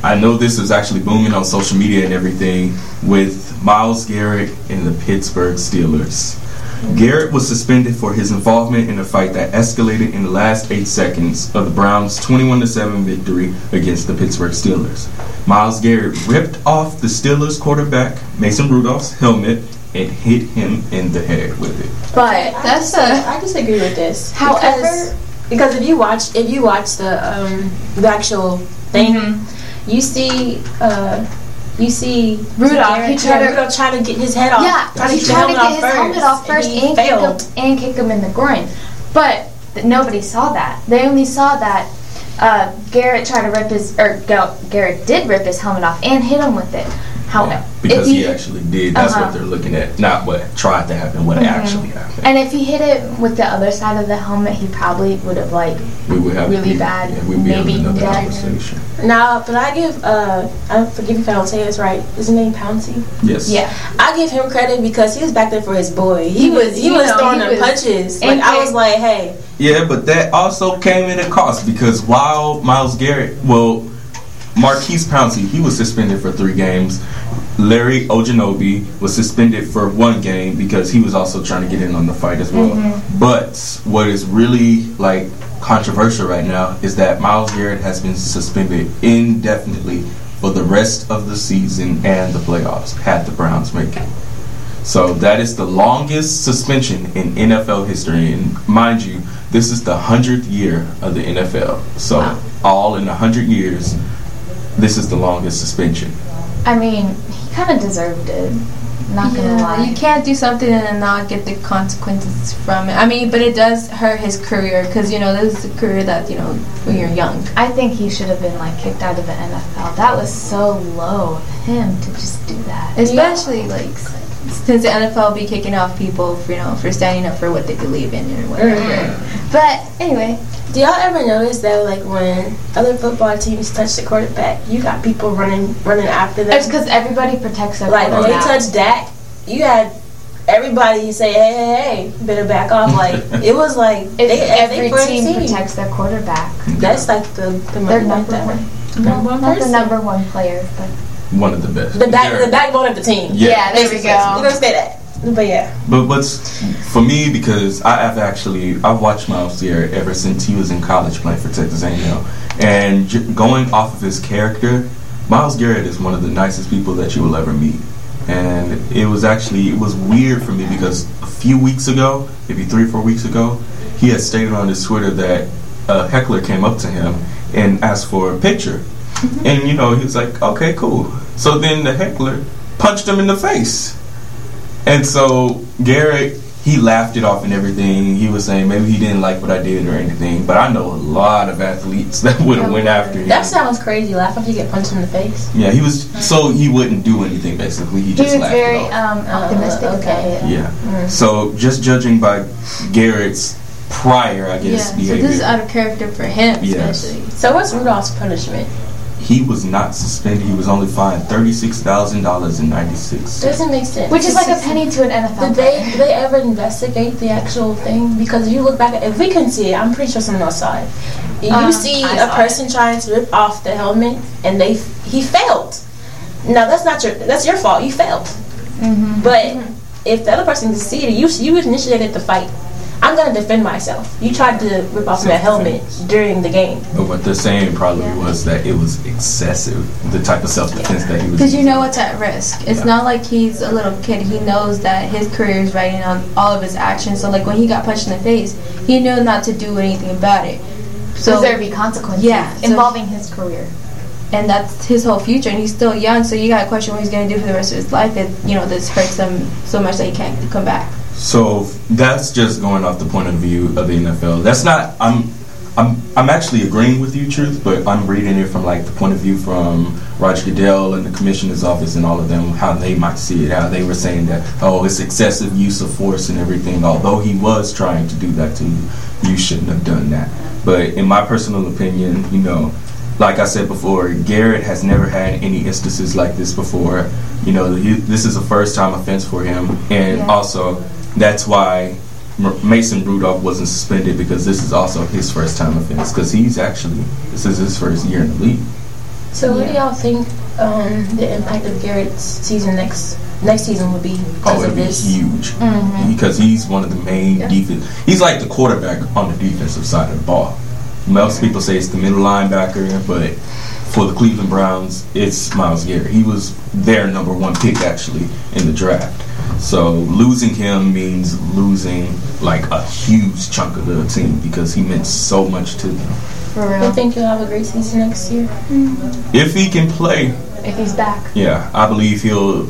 I know this is actually booming on social media and everything with Myles Garrett and the Pittsburgh Steelers. Garrett was suspended for his involvement in a fight that escalated in the last eight seconds of the Browns' 21 7 victory against the Pittsburgh Steelers. Myles Garrett ripped off the Steelers quarterback Mason Rudolph's helmet and hit him in the head with it. But That's I, a. I disagree with this. However- because, because if you watch if you watch the um, the actual thing, Mm-hmm. you see uh, you see Rudolph, Garrett- he tried to- Rudolph trying to get his head off. yeah, Tried he tried to get his helmet off first and and, he kick him failed. and kick him in the groin. But th- nobody saw that. They only saw that uh, Garrett tried to rip his or Ga- Garrett did rip his helmet off and hit him with it. How Yeah, because he, he actually did. That's Uh-huh. what they're looking at. Not what tried to happen, what actually happened. and if he hit it with the other side of the helmet, he probably would have like we would have really we- bad, Yeah, we'd be maybe another dead. conversation. Now, but I give uh, I forgive me if I don't say this right. Is his name Pouncey? Yes. yeah. I give him credit because he was back there for his boy. He, He was was, he was know, throwing he them was- punches. and Like I was like, hey, Yeah, but that also came in a cost because while Myles Garrett, well, Maurkice Pouncey, he was suspended for three games. Larry Ogunjobi was suspended for one game because he was also trying to get in on the fight as well. Mm-hmm. But what is really like controversial right now is that Myles Garrett has been suspended indefinitely for the rest of the season and the playoffs had the Browns make it. So that is the longest suspension in NFL history, and mind you, this is the hundredth year of the NFL. So all in a hundred years, this is the longest suspension. I mean, he kind of deserved it. Not gonna lie. you can't do something and then not get the consequences from it. I mean, but it does hurt his career because you know this is a career that you know when you're young. I think he should have been like kicked out of the NFL. That was so low of him to just do that. Especially like s- since the NFL be kicking off people, for, you know, for standing up for what they believe in or whatever. Mm-hmm. But anyway, Do y'all ever notice that like when other football teams touch the quarterback, you got people running running after them? It's because everybody protects their like when they touch touched Dak, you had everybody say, "Hey, hey, hey, better back off!" Like it was like If they, every they for a team, protects their quarterback. That's like the the They're money number that. one. Number one Not the number one player, but One of the best. The back the backbone of the team. Yeah. yeah, there we go. We're gonna say that. But yeah, But what's for me because I have actually I've watched Myles Garrett ever since he was in college playing for Texas A&M, and j- going off of his character, Myles Garrett is one of the nicest people that you will ever meet. And it was actually it was weird for me because a few weeks ago, maybe three or four weeks ago, he had stated on his Twitter that a heckler came up to him and asked for a picture, mm-hmm. and you know he was like, okay, cool. So then the heckler punched him in the face. And so Garrett, he laughed it off and everything. He was saying maybe he didn't like what I did or anything, but I know a lot of athletes that would have went after him. that sounds crazy. Laugh after you get punched in the face. yeah, he was so he wouldn't do anything basically. He He just was laughed very it off. um, optimistic Uh, okay. about it. yeah. So just judging by Garrett's prior, I guess. yeah. guess, So behavior, this is out of character for him, Yes. especially. So what's Rudolph's punishment? He was not suspended. He was only fined thirty six thousand dollars and ninety six. Doesn't make sense. Which is like a penny to an NFL Did they player. did they ever investigate the actual thing? Because if you look back, at, if we can see it, I'm pretty sure someone else saw it. You Um, see I a saw person trying to rip off the helmet, and they he failed. Now that's not your that's your fault. You failed. Mm-hmm. But if the other person succeeded, you you initiated the fight. I'm gonna defend myself. You tried to rip off my helmet during the game. But what they're saying probably was that it was excessive, the type of self defense that he was. Because you know what's at risk. It's Yeah. not like he's a little kid. He knows that his career is riding on all of his actions. So, like when he got punched in the face, he knew not to do anything about it. So So, there be consequences Yeah, so- involving his career. and that's his whole future. And he's still young, so you got to question what he's going to do for the rest of his life. If you know this hurts him so much that he can't come back. So that's just going off the point of view of the NFL. That's not. I'm. I'm. I'm actually agreeing with you, truth, but I'm reading it from like the point of view from Roger Goodell and the commissioner's office and all of them, how they might see it, how they were saying that, oh, it's excessive use of force and everything. Although he was trying to do that to you, you shouldn't have done that. But in my personal opinion, you know, like I said before, Garrett has never had any instances like this before. You know, he, this is a first time offense for him, and Yeah. also that's why Mason Rudolph wasn't suspended because this is also his first time offense because he's actually this is his first year in the league. So what do y'all think um, the impact of Garrett's season next next season would be Oh, it'd of be this? huge Mm-hmm. because he's one of the main defense. He's like the quarterback on the defensive side of the ball. Most people say it's the middle linebacker, but for the Cleveland Browns, it's Myles Garrett. He was their number one pick actually in the draft. So losing him means losing like a huge chunk of the team because he meant so much to them. For real. You real. think you'll have a great season next year? If he can play, If he's back. Yeah, I believe he'll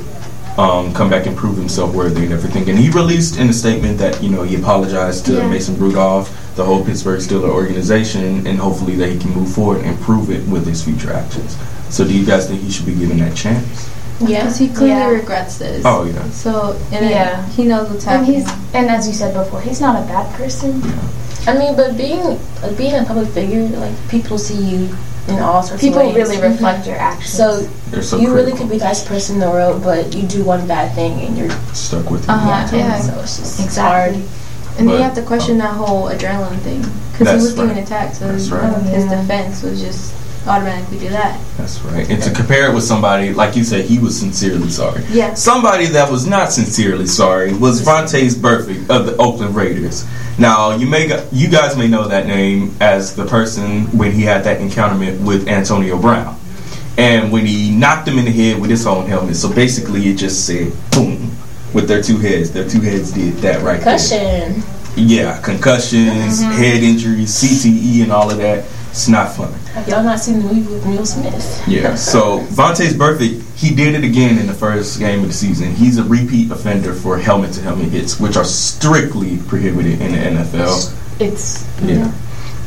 um, come back and prove himself worthy and everything. And he released in a statement that you know he apologized to Yeah. Mason Rudolph, the whole Pittsburgh Steelers organization, and hopefully that he can move forward and prove it with his future actions. So, do you guys think he should be given that chance? Yeah. Because he clearly Yeah. regrets this. Oh yeah, So, and Yeah. yeah. he knows what's And he's and as you said before, he's not a bad person. Yeah. I mean, but being like being a public figure, like people see you in all sorts People of ways. People really reflect your actions. So so you really could be the best person in the world, but you do one bad thing and you're stuck with it. Uh-huh, yeah. So it's just Exactly. hard. And then But- you have to question that whole adrenaline thing. Because he was getting right. attacked, so That's right. Oh, his Yeah. defense was just automatically do that. That's right. And to compare it with somebody like you said, he was sincerely sorry. Yeah. Somebody that was not sincerely sorry was Vontaze Burfict of the Oakland Raiders. Now you may you guys may know that name as the person when he had that encounterment with Antonio Brown, and when he knocked him in the head with his own helmet. So basically, it just said boom with their two heads. Their two heads did that right there. Concussion. Yeah, concussions, mm-hmm. head injuries, CTE, and all of that. It's not funny. Have y'all not seen the movie with Will Smith? Yeah. So Vontaze Burfict. He did it again in the first game of the season. He's a repeat offender for helmet to helmet hits, which are strictly prohibited in the NFL. It's Yeah.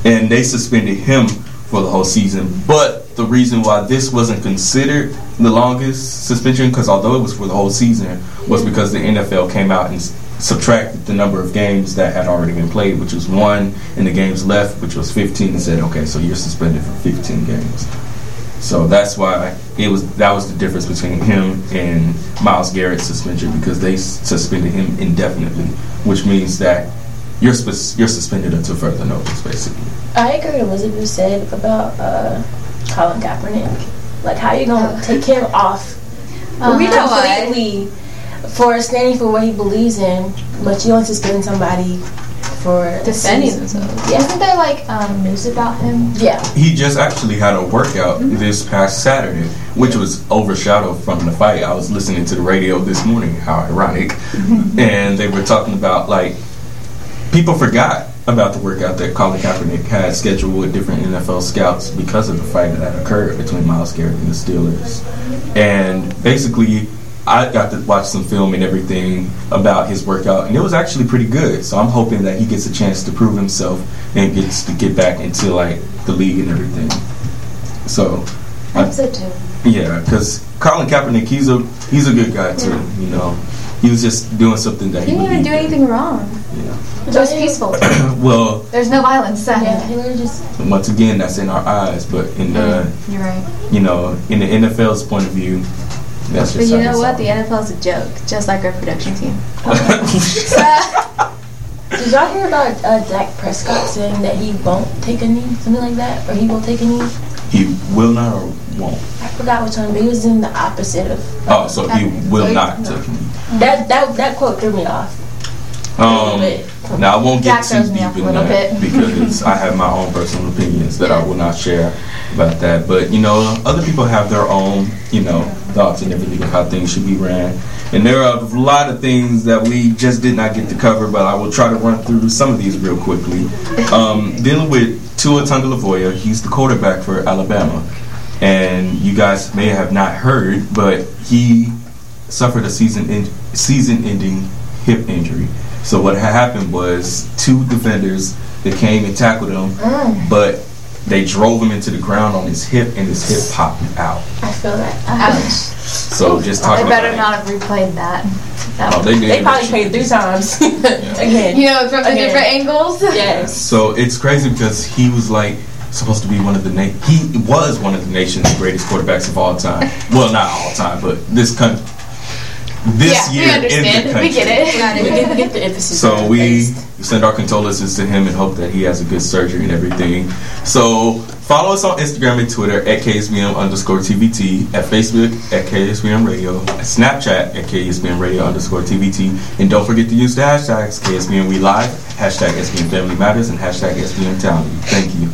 And they suspended him for the whole season. But the reason why this wasn't considered the longest suspension, because although it was for the whole season, was because the NFL came out and s- subtracted the number of games that had already been played, which was one, and the games left, which was 15, and said, okay, so you're suspended for 15 games. So that's why it was that was the difference between him and Myles Garrett's suspension because they suspended him indefinitely, which means that you're you're suspended until further notice, basically. I agree with what Elizabeth said about uh, Colin Kaepernick. Like, how you gonna take him off Uh-huh. You know what? completely for standing for what he believes in, but you only suspend somebody for a Defending season. themselves. Yeah, Isn't there like um, news about him? yeah. He just actually had a workout this past Saturday, which was overshadowed from the fight. I was listening to the radio this morning. How ironic! and they were talking about like people forgot about the workout that Colin Kaepernick had scheduled with different NFL scouts because of the fight that occurred between Myles Garrett and the Steelers. And basically, I got to watch some film and everything about his workout, and it was actually pretty good. So I'm hoping that he gets a chance to prove himself and gets to get back into like the league and everything. So, I hope so too. yeah, because Colin Kaepernick, he's a he's a good guy too. You know, he was just doing something that He he, didn't even do anything wrong. Yeah. It was peaceful. Well, There's no violence. Said. Yeah, he literally just once again, that's in our eyes, but in the You're right. you know in the NFL's point of view, that's just. But you know what? all. The NFL's a joke, just like our production team. Did y'all hear about uh, Dak Prescott saying that he won't take a knee, something like that, or he will take a knee? he will not or won't. I forgot which one, but he was in the opposite of Oh, so he will not he- take me. that. That that quote threw me off. Um, now I won't get Jack too deep in that bit. because I have my own personal opinions that I will not share about that. But you know, other people have their own, you know, thoughts and everything of how things should be ran. And there are a lot of things that we just did not get to cover, but I will try to run through some of these real quickly. Um, dealing with Tua Tagovailoa, he's the quarterback for Alabama, and you guys may have not heard, but he suffered a season in, season-ending hip injury. So what happened was two defenders that came and tackled him, Mm. but they drove him into the ground on his hip, and his hip popped out. I feel that. Ouch. So just talking. They talking better about not have replayed that. That Oh, they. They probably played three times again. you know, from the different angles. Yes. So it's crazy because he was like supposed to be one of the na- he was one of the nation's greatest quarterbacks of all time. Well, not all time, but this country. This yeah, year we in the country. We get it. we get, we get the emphasis. So we placed. send our condolences to him and hope that he has a good surgery and everything. So follow us on Instagram and Twitter at KSBM underscore TVT, at Facebook at KSBM Radio, at Snapchat at KSBM Radio underscore TVT, and don't forget to use the hashtags KSBM We Live, hashtag SBM Family Matters, and hashtag SBM Town. Thank you.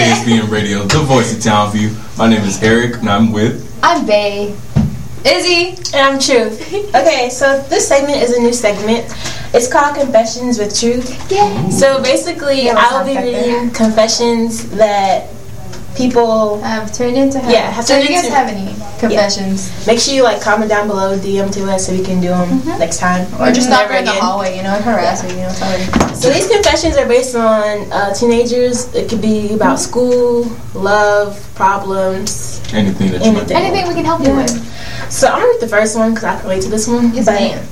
KSBM Radio, the voice of Townview. My name is Eric, and I'm with. I'm Bay. Izzy. And I'm Truth. Okay, so this segment is a new segment. It's called Confessions with Truth. Yay. So basically, Yeah, I will be sound effect there. reading confessions that people Have turned into her. Yeah, have so turned you guys into- have any confessions? Make sure you like comment down below, DM to us so we can do them next time, Or just stop never her in the hallway, you know, and harass her, you know, tell her. So these confessions are based on uh, teenagers. It could be about school, love, problems, Anything that you anything. Anything we can help you with. So I'm gonna read the first one because I can relate to this one. Yes, But, ma'am.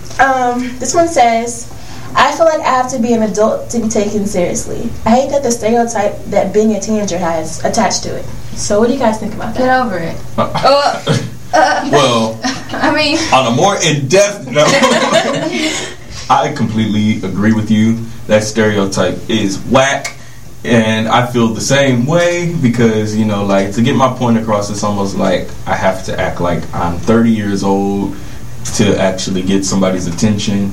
Um, this one says, "I feel like I have to be an adult to be taken seriously. I hate that the stereotype that being a teenager has attached to it. So what do you guys think about that? Get over it. Uh, oh, uh, Well, I mean, on a more in-depth note, I completely agree with you. That stereotype is whack, and I feel the same way because you know, like to get my point across, it's almost like I have to act like I'm 30 years old to actually get somebody's attention,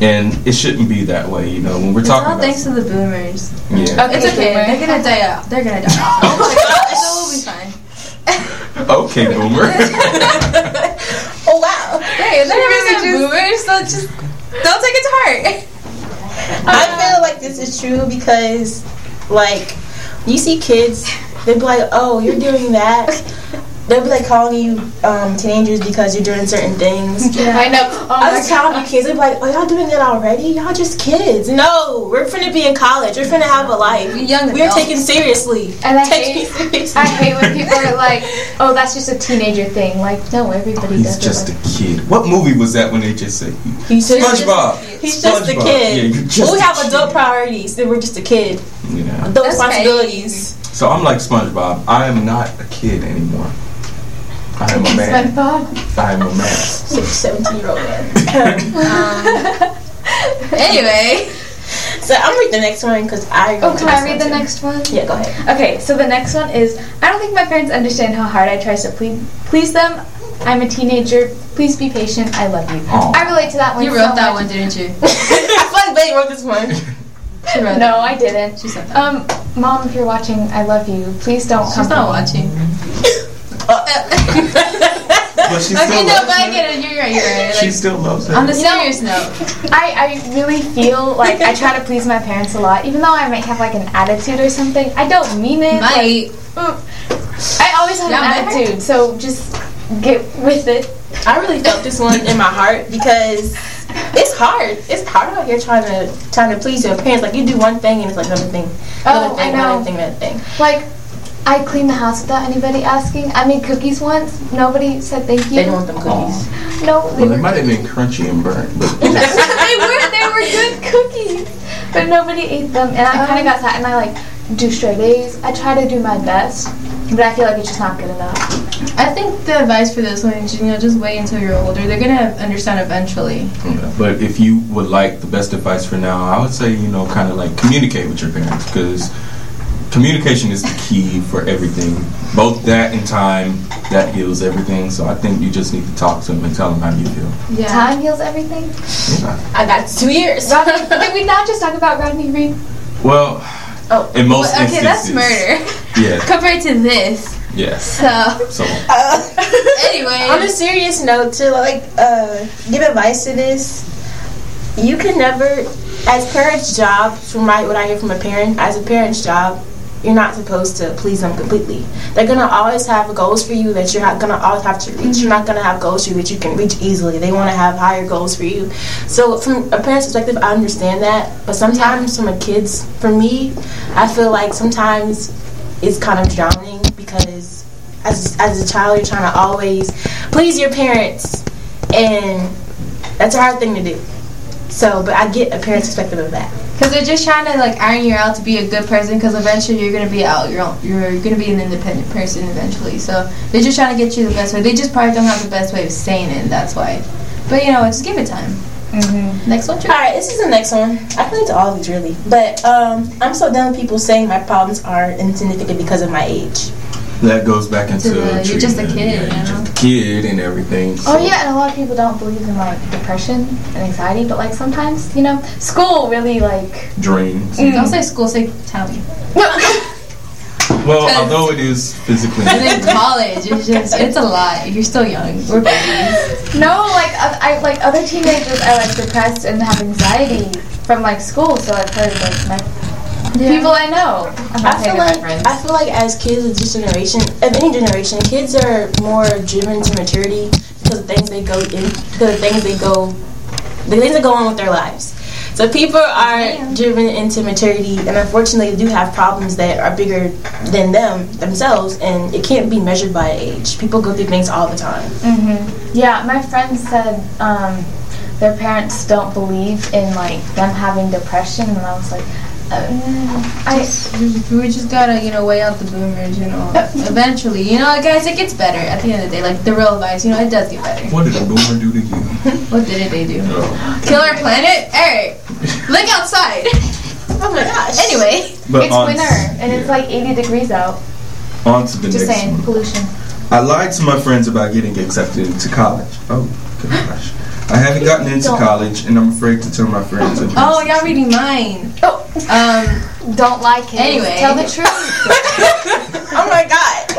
and it shouldn't be that way. You know, when we're It's talking all about thanks to the boomers. yeah, okay, It's okay. boomer. They're gonna die out. They're gonna die out. Oh my gosh. So we'll be fine. okay, boomer. Oh wow! Hey, they're really really boomers, so just don't take it to heart. I feel like this is true because, like, you see kids, they'll be like, "Oh, you're doing that." They'll be like calling you um, teenagers because you're doing certain things. I know. Oh I my was telling you kids, they're like, "Oh, y'all doing that already? Y'all just kids." No, we're finna be in college. We're finna have a life. We're Young We're taken seriously. And I Take hate- seriously. I hate when people are like, "Oh, that's just a teenager thing." Like, no, everybody He's does just it. a kid. What movie was that when they just said He's just, SpongeBob? he's just a kid. Yeah, you're just we a have kid. adult priorities. Then we're just a kid. Yeah. Adult That's responsibilities. So I'm like SpongeBob. I am not a kid anymore. I am a man. SpongeBob. I am a man. Six, 17 year old man. Anyway, So I'm read the next one because I. oh, can I read the too. next one? Yeah, go ahead. Okay, so the next one is I don't think my parents understand how hard I try to please please them. I'm a teenager. Please be patient. I love you. Aw. I relate to that one. You so wrote that much. one, didn't you? I feel like Betty wrote this one. She wrote No, I didn't. She said that. Um, mom, if you're watching, I love you. Please don't come. She's not for me. watching. But she still Okay, no, loves but I get it. You're right. You're right. She Like, still loves it. on a serious note, I, I really feel like I try to please my parents a lot, even though I might have like an attitude or something. I don't mean it. might. mm, I always have Yeah, an might. attitude, so just get with it. I really felt this one in my heart because it's hard. It's hard out here trying to trying to please your parents. Like you do one thing and it's like another thing, another Oh, thing, I know. another thing, another thing. Like, I cleaned the house without anybody asking. I made cookies once. Nobody said thank you. They don't want them cookies. No, they Well, they were might have been crunchy and burnt, but they were they were good cookies, but nobody ate them, and I kind of got sad. And I like do straight A's. I try to do my best, but I feel like it's just not good enough. I think the advice for this one is, you know, just wait until you're older. They're gonna understand eventually. Yeah, But if you would like the best advice for now, I would say you know kind of like communicate with your parents because communication is the key for everything. Both that and time that heals everything. So I think you just need to talk to them and tell them how you feel. Yeah. Time heals everything. Yeah. I got two years. Rodney, did we not just talk about Rodney Reed? Well, Oh. in most Well, okay, that's murder Yeah. compared to this. Yes. So, So anyway, On a serious note, to like uh, give advice to this, you can never, as parents' job, from my, what I hear from a parent, as a parent's job, you're not supposed to please them completely. They're gonna always have goals for you that you're not gonna always have to reach. You're mm-hmm. not gonna have goals for you that you can reach easily. They want to have higher goals for you. So from a parent's perspective, I understand that. But sometimes from a kid's, for me, I feel like sometimes it's kind of drowning because as as a child, you're trying to always please your parents, and that's a hard thing to do. So, but I get a parent's perspective of that. Because they're just trying to like iron you out to be a good person. Because eventually you're gonna be out. You're own, you're gonna be an independent person eventually. So they're just trying to get you the best way. They just probably don't have the best way of saying it. That's why. But you know, just give it time. Mm-hmm. Next one, All right, this is the next one. I relate to all of these really, but um, I'm so done with people saying my problems are insignificant because of my age. That goes back into the- you're just a kid, Yeah, you you're know? just a kid and everything. Oh yeah, and a lot of people don't believe in like depression and anxiety, but like sometimes, you know, school really like dreams. Mm. Don't say school, say town. Well, although it is physically. And then college, it's just it's a lot. You're still young. We're babies. No, like I, I like other teenagers are like depressed and have anxiety from like school. So I've heard like my people I know. I feel like. I feel like as kids of this generation, of any generation, kids are more driven to maturity because of things they go in, because of things they go, the things that go on with their lives. So people are driven into maturity, and unfortunately, do have problems that are bigger than them themselves, and it can't be measured by age. People go through things all the time. hmm Yeah, my friend said um, their parents don't believe in like them having depression, and I was like, uh, I We just gotta, you know, weigh out the boomers, you know. Eventually, you know, guys, it gets better at the end of the day. Like the real advice, you know, it does get better. What did a boomer do to you? What did they do? Oh. Kill our planet? Eric, look outside. Oh my gosh. Anyway, But it's on, winter and it's like 80 degrees out. on to the Just next saying, one. pollution. I lied to my friends about getting accepted into college. Oh gosh. I haven't gotten into Don't. college, and I'm afraid to tell my friends. oh, y'all reading mine. Oh, Um, don't like it. Anyway. tell the truth. Oh my god. it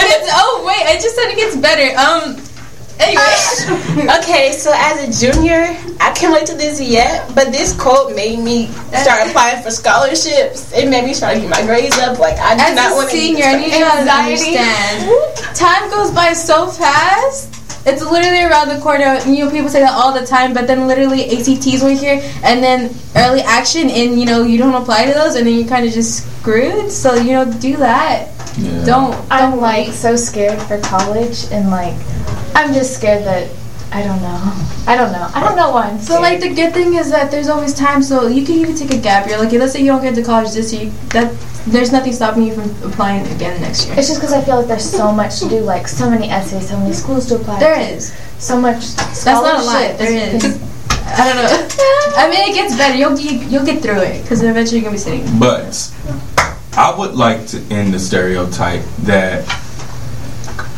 gets. Oh wait, I just said it gets better. Um, anyway. okay, so as a junior, I can't wait to this yet, but this quote made me start applying for scholarships. It made me try to get my grades up. Like I do As not a want to senior, I need you to understand. Time goes by so fast. It's literally around the corner. You know, people say that all the time, but then literally ACTs were here, and then early action, and you know, you don't apply to those, and then you're kind of just screwed. So you know, do that. Yeah. Don't. I'm like so scared for college and like I'm just scared that I don't know. I don't know. I don't know why So like the good thing is that there's always time. So you can even take a gap year. Like let's say you don't get to college this year, that there's nothing stopping you from applying again next year. it's just because I feel like there's so much to do, like so many essays, so many schools to apply. There to, is. so much. That's not a lie. scholarships. There is. I don't know. I mean, it gets better. You'll you, you'll get through it because eventually you're gonna be sitting. But I would like to end the stereotype that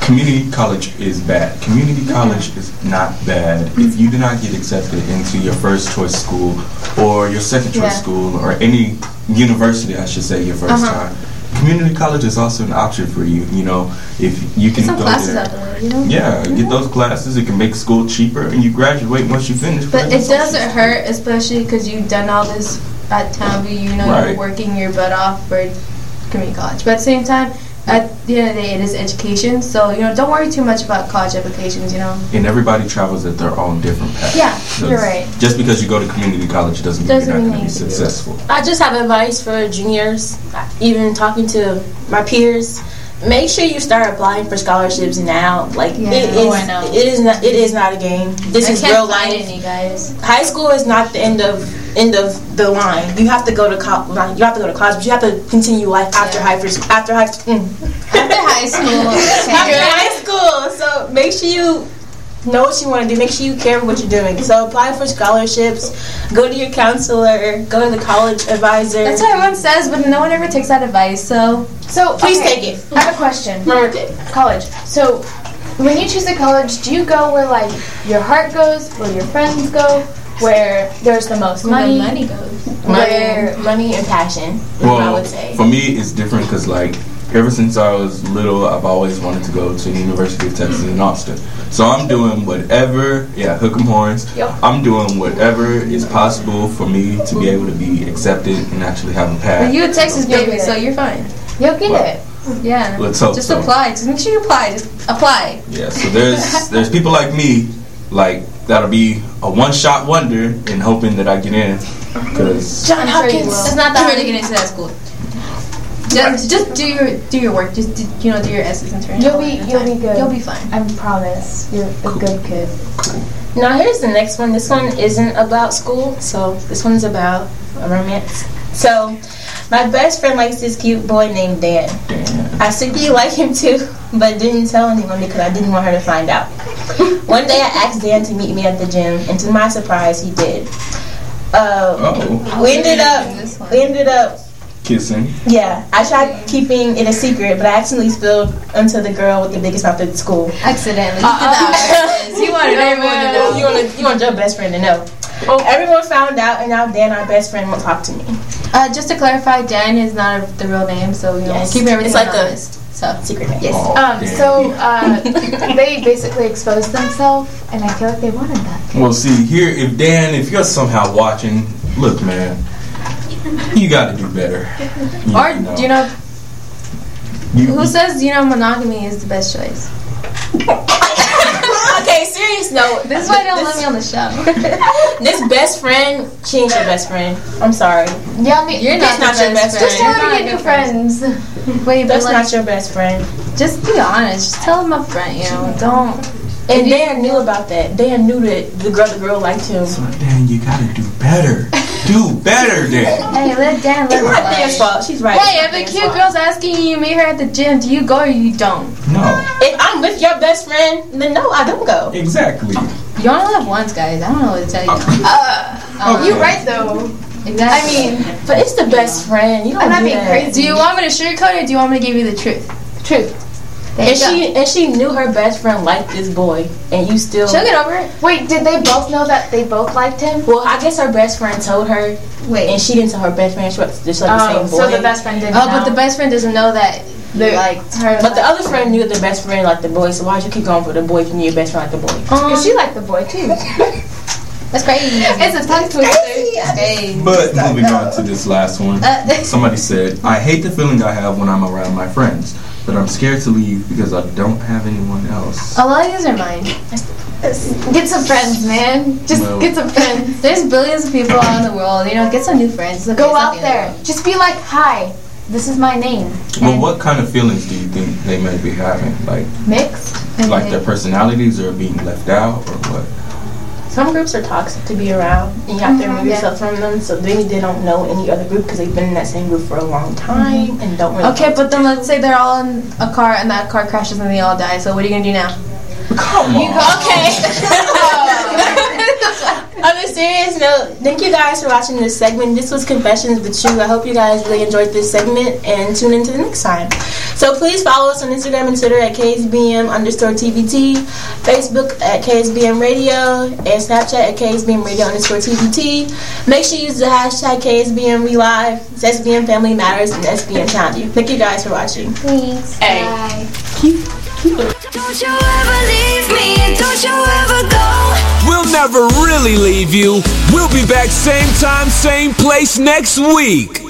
community college is bad. Community college is not bad. If you do not get accepted into your first choice school or your second choice Yeah. school or any university, I should say, your 1st Uh-huh. time. Community college is also an option for you. You know, if you can Some go classes there. out there, you know. Yeah, get those classes. It can make school cheaper, and you graduate once you finish. But it doesn't hurt, especially because you've done all this at Townview. You know, Right. you're working your butt off for community college. But at the same time, at the end of the day, it is education. So you know, don't worry too much about college applications. You know, and everybody travels at their own different path. Yeah, So you're right. Just because you go to community college doesn't mean Doesn't you're not going to be you can do it. successful. I just have advice for juniors, even talking to my peers. Make sure you start applying for scholarships now. Like Yeah. it is, Oh, I know. it is not. It is not a game. This I is can't real life. any guys. High school is not the end of end of the line. You have to go to college. You have to go to college, but you have to continue life after Yeah. high school. Mm. After high school. After high school, after high school. So make sure you know what you want to do. Make sure you care what you're doing. So apply for scholarships. Go to your counselor. Go to the college advisor. That's what everyone says, but no one ever takes that advice. So So Please okay, take it. I have a question. Remember it. College. So when you choose a college, do you go where like your heart goes, where your friends go, where there's the most money? money goes. Money, money and passion. is what I Well, would say. for me, it's different because like ever since I was little, I've always wanted to go to the University of Texas in Austin. So I'm doing whatever. Yeah, hook 'em horns. Yep. I'm doing whatever is possible for me to be able to be accepted and actually have a path. But you a Texas You'll baby, so you're fine. You'll get Well, it. Yeah. Let's hope Just so. apply. Just make sure you apply. Just apply. Yeah, so there's there's people like me, like that'll be a one shot wonder and hoping that I get in. Because John I'm sure you Hopkins. will. It's not that hard to get into that school. Just, just do your do your work. Just do, you know do your essays and turn. You'll be you'll time. be good. You'll be fine. I promise. You're a good kid. Now here's the next one. This one isn't about school, so this one's about a romance. So, my best friend likes this cute boy named Dan. I secretly like him too, but didn't tell anyone because I didn't want her to find out. One day I asked Dan to meet me at the gym, and to my surprise, he did. Uh, oh, we ended up we ended up kissing. Yeah, I tried keeping it a secret, but I accidentally spilled onto the girl with the biggest mouth at school. Accidentally. You did that. You wanted everyone to know. You want, you want your best friend to know. Everyone found out, and now Dan, our best friend, won't talk to me. Uh, just to clarify, Dan is not the real name, so you know, Yes. keep everything It's like a- anonymous. So Secret name. yes. Oh, Um, so uh, they basically exposed themselves, and I feel like they wanted that. Well, see here, if Dan, if you're somehow watching, look, man, you got to do better. You Or do you know you- who says you know monogamy is the best choice? okay, serious note. This is why they don't let me on the show. This best friend, she ain't your best friend. I'm sorry. Yeah, I mean, You're That's not, not the your best best just friend. tell her to get new good friends. Wait, but That's like, not your best friend. just be honest. Just tell them up front. You know, don't. And Dan knew about that. Dan knew that the girl, the girl liked him. So, Dan, you got to do better. do better, Dan. Hey, let Dan It's live not Dan's fault. She's right. Hey, It's if a cute fault. girl's asking you, you meet her at the gym. Do you go or you don't? No, If I'm with your best friend, then no, I don't go. exactly. You only live once, guys. I don't know what to tell you. Uh, Okay. You're right though. Exactly. I mean, But it's the best friend. You don't I'm not do being that. crazy. do you want me to sugarcoat it? or Do you want me to give you the truth? Truth. There And go. she and she knew her best friend liked this boy, and you still. She'll get over it. Wait, did they both know that they both liked him? Well, I guess her best friend told her, Wait. and she didn't tell her best friend. She was just like the Oh, same boy. so the best friend didn't Oh, know. but the best friend doesn't know that you liked her. But the other friend knew the best friend liked the boy. So why'd you keep going for the boy if you knew your best friend liked the boy? Because she liked the boy too. That's crazy. it's a tongue twister. Hey. But moving on to this last one. Uh, Somebody said, I hate the feeling I have when I'm around my friends, but I'm scared to leave because I don't have anyone else. Oh, a lot of these are mine. Get some friends, man. Just Well- get some friends. There's billions of people out in the world. You know, get some new friends. Okay, Go out the end of the there. Just be like, hi. This is my name. Well, And what kind of feelings do you think they may be having? Like, mixed. like their personalities are being left out, or what? Some groups are toxic to be around, and you have to remove yourself from them. So maybe they don't know any other group because they've been in that same group for a long mm-hmm. time and don't really. Okay, but then let's say they're all in a car and that car crashes and they all die. So what are you gonna do now? Come on. On a serious note, thank you guys for watching this segment. This was Confessions with You. I hope you guys really enjoyed this segment and tune into the next time. So please follow us on Instagram and Twitter at KSBM underscore TVT, Facebook at KSBM Radio, and Snapchat at KSBM Radio underscore TVT. Make sure you use the hashtag KSBM Live. It's SBM Family Matters and SBM Found You. Thank you guys for watching. Thanks. Hey. Bye. Don't you ever leave me, don't you ever go. We'll never really leave you. We'll be back same time, same place next week.